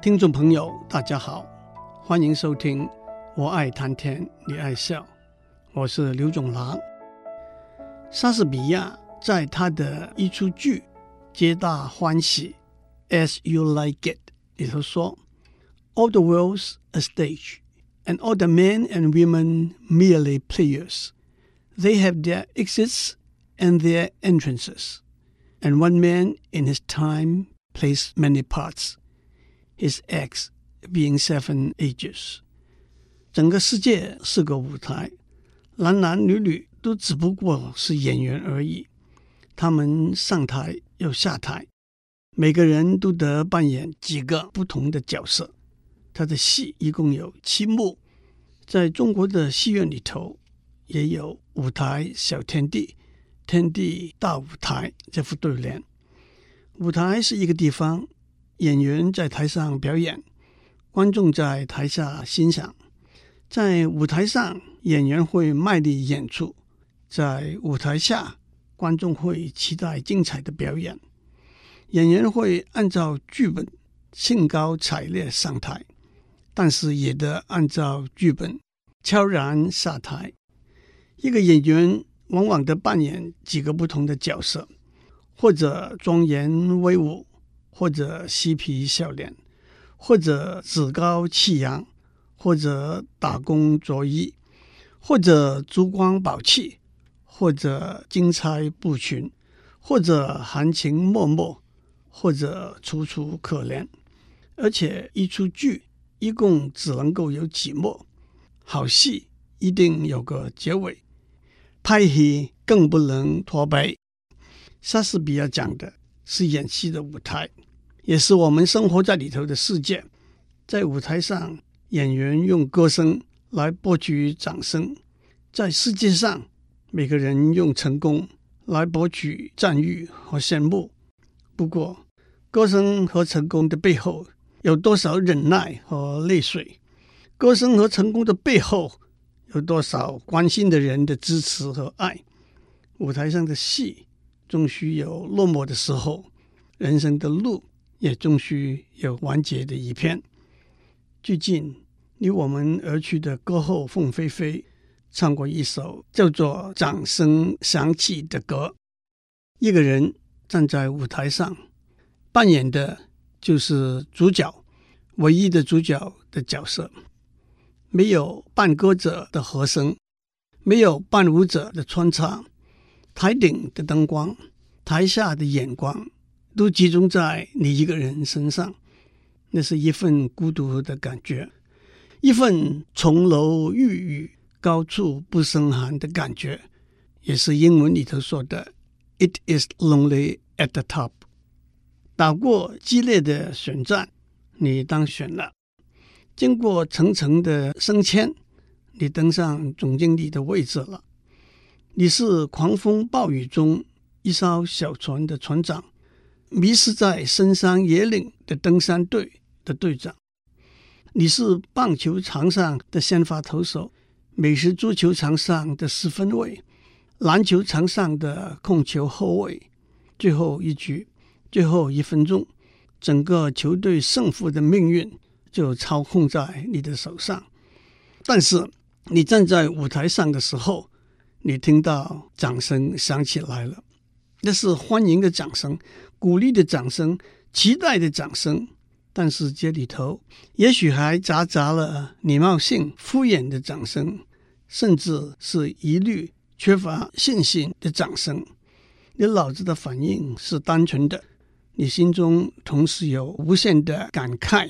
听众朋友，大家好，欢迎收听《我爱谈天，你爱笑》，我是刘总郎。莎士比亚在他的一出剧《皆大欢喜》（As You Like It） 里头说：“All the world's a stage, and all the men and women merely players. They have their exits and their entrances, and one man in his time plays many parts.” His acts being seven ages，整个世界是个舞台，男男女女都只不过是演员而已。他们上台又下台，每个人都得扮演几个不同的角色。他的戏一共有七幕，在中国的戏院里头也有舞台小天地、天地大舞台这副对联。舞台是一个地方。演员在台上表演，观众在台下欣赏。在舞台上，演员会卖力演出；在舞台下，观众会期待精彩的表演。演员会按照剧本兴高采烈上台，但是也得按照剧本悄然下台。一个演员往往得扮演几个不同的角色，或者庄严威武。或者嬉皮笑脸，或者趾高气扬，或者打工作揖，或者珠光宝气，或者金钗布裙，或者含情脉脉，或者楚楚可怜。而且一出剧一共只能够有几幕，好戏一定有个结尾，拍戏更不能拖白。莎士比亚讲的是演戏的舞台。也是我们生活在里头的世界，在舞台上，演员用歌声来博取掌声；在世界上，每个人用成功来博取赞誉和羡慕。不过，歌声和成功的背后有多少忍耐和泪水？歌声和成功的背后有多少关心的人的支持和爱？舞台上的戏终须有落幕的时候，人生的路。也终须有完结的一篇。最近离我们而去的歌后凤飞飞唱过一首叫做《掌声响起》的歌。一个人站在舞台上，扮演的就是主角，唯一的主角的角色。没有伴歌者的和声，没有伴舞者的穿插，台顶的灯光，台下的眼光。都集中在你一个人身上，那是一份孤独的感觉，一份重楼玉宇、高处不胜寒的感觉，也是英文里头说的 “It is lonely at the top”。打过激烈的选战，你当选了；经过层层的升迁，你登上总经理的位置了。你是狂风暴雨中一艘小船的船长。迷失在深山野岭的登山队的队长，你是棒球场上的先发投手，美式足球场上的四分卫，篮球场上的控球后卫。最后一局，最后一分钟，整个球队胜负的命运就操控在你的手上。但是你站在舞台上的时候，你听到掌声响起来了，那是欢迎的掌声。鼓励的掌声，期待的掌声，但是这里头也许还夹杂了礼貌性、敷衍的掌声，甚至是疑虑、缺乏信心的掌声。你脑子的反应是单纯的，你心中同时有无限的感慨。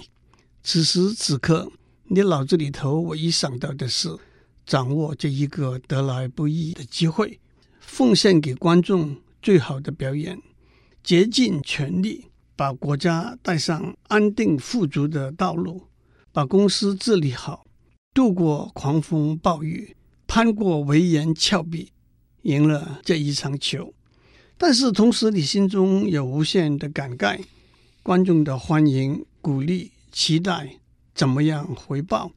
此时此刻，你脑子里头唯一想到的是掌握这一个得来不易的机会，奉献给观众最好的表演。竭尽全力把国家带上安定富足的道路，把公司治理好，度过狂风暴雨，攀过危岩峭壁，赢了这一场球。但是同时，你心中有无限的感慨：观众的欢迎、鼓励、期待，怎么样回报？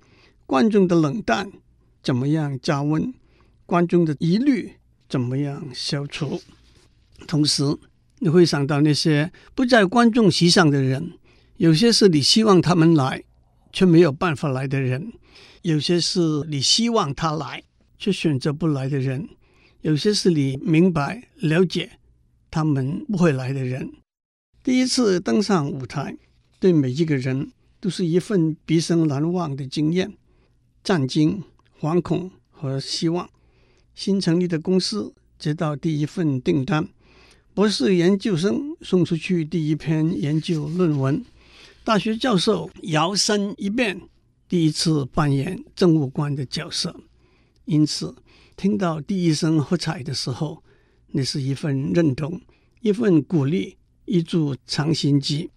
观众的冷淡，怎么样加温？观众的疑虑，怎么样消除？同时。你会想到那些不在观众席上的人，有些是你希望他们来却没有办法来的人，有些是你希望他来却选择不来的人，有些是你明白了解他们不会来的人。第一次登上舞台，对每一个人都是一份毕生难忘的经验，战惊、惶恐和希望。新成立的公司接到第一份订单，博士研究生送出去第一篇研究论文。大学教授摇身一变，第一次扮演政务官的角色，因此听到第一声喝彩的时候，那是一份认同，一份鼓励，一注强心机。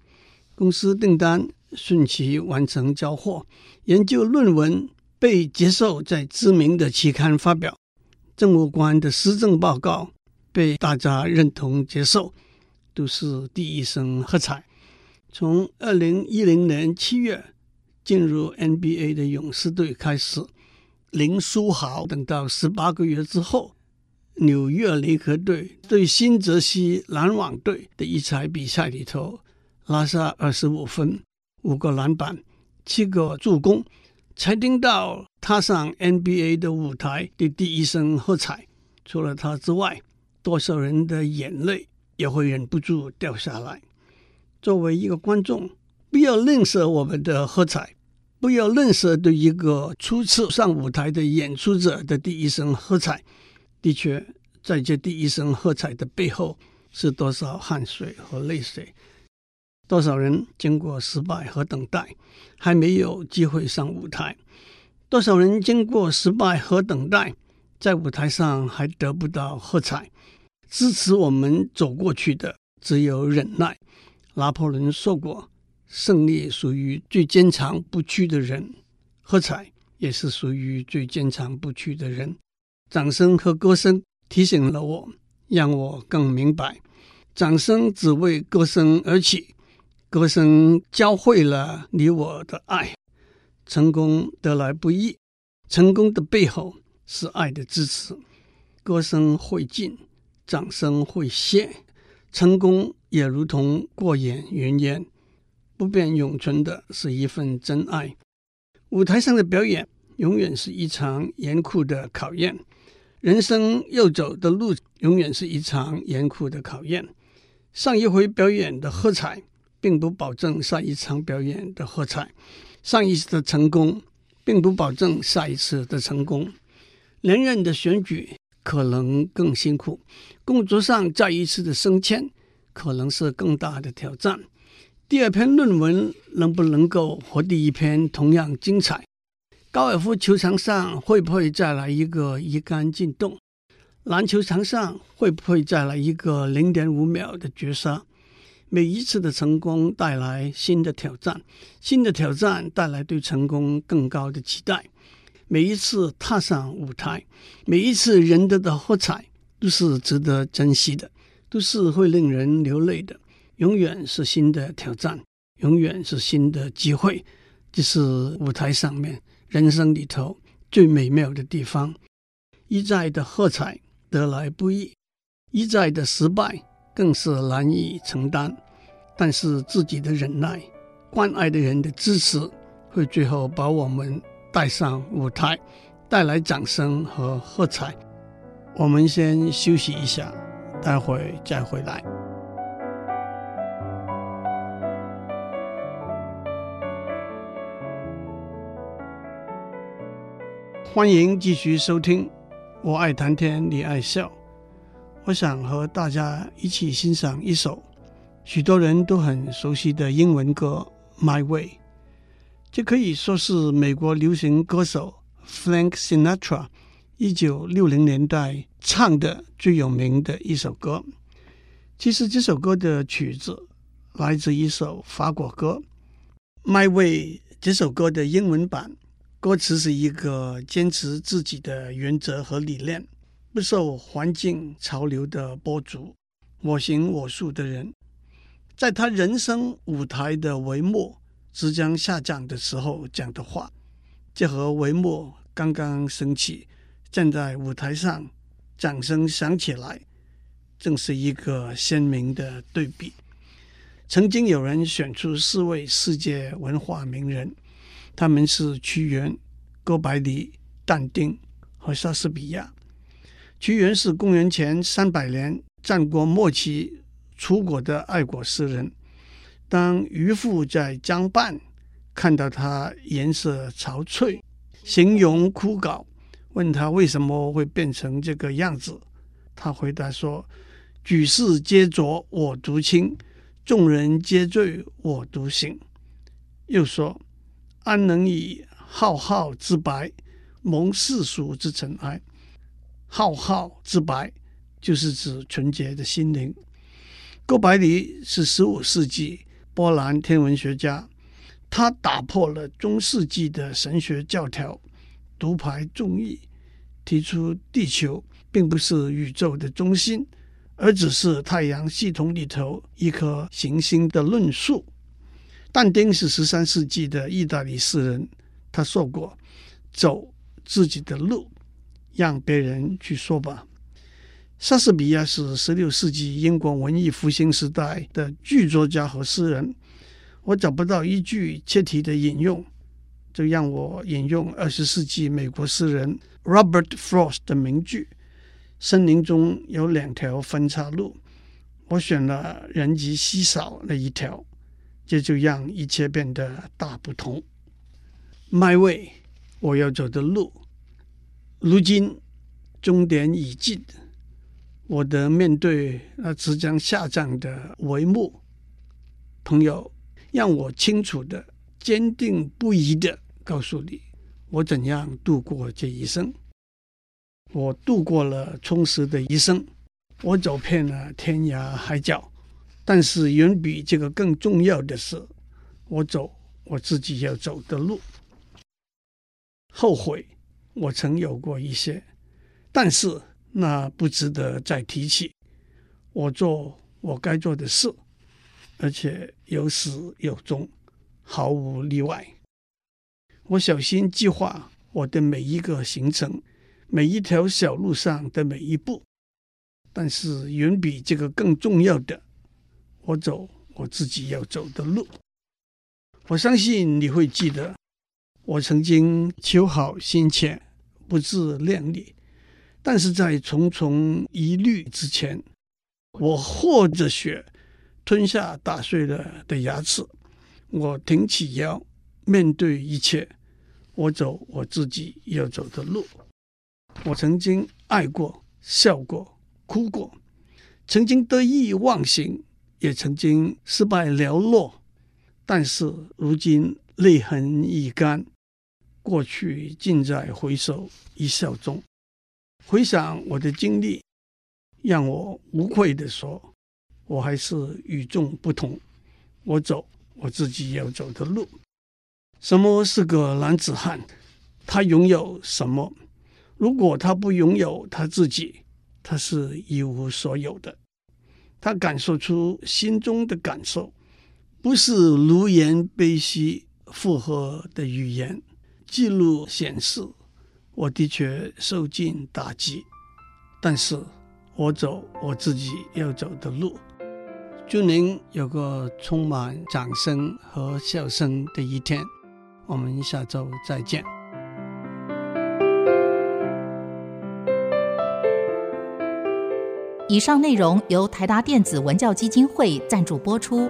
公司订单顺期完成交货，研究论文被接受在知名的期刊发表，政务官的施政报告被大家认同接受，都是第一声喝彩。从二零一零年七月进入 NBA 的勇士队开始，林书豪等到十八个月之后，纽约尼克队对新泽西篮网队的一场比赛里头，拿下二十五分、五个篮板、七个助攻，才听到踏上 NBA 的舞台的第一声喝彩。除了他之外，多少人的眼泪也会忍不住掉下来。作为一个观众，不要吝啬我们的喝彩，不要吝啬对一个初次上舞台的演出者的第一声喝彩。的确，在这第一声喝彩的背后，是多少汗水和泪水，多少人经过失败和等待，还没有机会上舞台；多少人经过失败和等待，在舞台上还得不到喝彩。支持我们走过去的，只有忍耐。拿破仑说过：“胜利属于最坚强不屈的人，喝彩也是属于最坚强不屈的人。”掌声和歌声提醒了我，让我更明白：掌声只为歌声而起，歌声教会了你我的爱。成功得来不易，成功的背后是爱的支持。歌声会尽，掌声会谢，成功。也如同过眼云烟，不变永存的是一份真爱。舞台上的表演永远是一场严酷的考验，人生要走的路永远是一场严酷的考验。上一回表演的喝彩，并不保证下一场表演的喝彩；上一次的成功，并不保证下一次的成功。连任的选举可能更辛苦，工作上再一次的升迁。可能是更大的挑战。第二篇论文能不能够和第一篇同样精彩？高尔夫球场上会不会再来一个一杆进洞？篮球场上会不会再来一个零点五秒的绝杀？每一次的成功带来新的挑战，新的挑战带来对成功更高的期待。每一次踏上舞台，每一次赢得的喝彩，都是值得珍惜的。都是会令人流泪的，永远是新的挑战，永远是新的机会。这是舞台上面人生里头最美妙的地方。一再的喝彩得来不易，一再的失败更是难以承担。但是自己的忍耐、关爱的人的支持，会最后把我们带上舞台，带来掌声和喝彩。我们先休息一下。待会再回来。欢迎继续收听，我爱谈天，你爱笑。我想和大家一起欣赏一首许多人都很熟悉的英文歌《My Way》。这可以说是美国流行歌手 Frank Sinatra。一九六零年代唱的最有名的一首歌，其实这首歌的曲子来自一首法国歌《My Way》。这首歌的英文版歌词是一个坚持自己的原则和理念，不受环境潮流的波及，我行我素的人，在他人生舞台的帷幕即将下降的时候讲的话。这和帷幕刚刚升起。站在舞台上，掌声响起来，正是一个鲜明的对比。曾经有人选出四位世界文化名人，他们是屈原、哥白尼、但丁和莎士比亚。屈原是公元前三百年战国末期楚国的爱国诗人。当渔夫在江畔看到他颜色憔悴、形容枯槁，问他为什么会变成这个样子，他回答说：“举世皆浊我独清，众人皆醉我独醒。”又说：“安能以浩浩之白蒙世俗之尘埃？”浩浩之白就是指纯洁的心灵。哥白尼是十五世纪。波兰天文学家，他打破了中世纪的神学教条，独排众议，提出地球并不是宇宙的中心，而只是太阳系统里头一颗行星的论述。但丁是十三世纪的意大利诗人，他说过：“走自己的路，让别人去说吧。”莎士比亚是十六世纪英国文艺复兴时代的剧作家和诗人。我找不到一句切题的引用，就让我引用二十世纪美国诗人 Robert Frost 的名句：“森林中有两条分岔路，我选了人迹稀少那一条，这就让一切变得大不同。” My way，我要走的路，如今终点已近。我的面对那即将下降的帷幕，朋友，让我清楚的、坚定不移的告诉你，我怎样度过这一生。我度过了充实的一生，我走遍了天涯海角，但是远比这个更重要的是，我走我自己要走的路。后悔，我曾有过一些，但是。那不值得再提起。我做我该做的事，而且有始有终，毫无例外。我小心计划我的每一个行程，每一条小路上的每一步。但是远比这个更重要的，我走我自己要走的路。我相信你会记得，我曾经求好心切，不自量力。但是在重重疑虑之前，我和着血吞下打碎了的牙齿，我挺起腰面对一切，我走我自己要走的路。我曾经爱过、笑过、哭过，曾经得意忘形，也曾经失败寥落。但是如今泪痕已干，过去尽在回首一笑中。回想我的经历，让我无愧地说，我还是与众不同。我走我自己要走的路。什么是个男子汉？他拥有什么？如果他不拥有他自己，他是一无所有的。他感受出心中的感受，不是如言悲喜附和的语言。记录显示。我的确受尽打击，但是我走我自己要走的路。祝您有个充满掌声和笑声的一天。我们下周再见。以上内容由台达电子文教基金会赞助播出。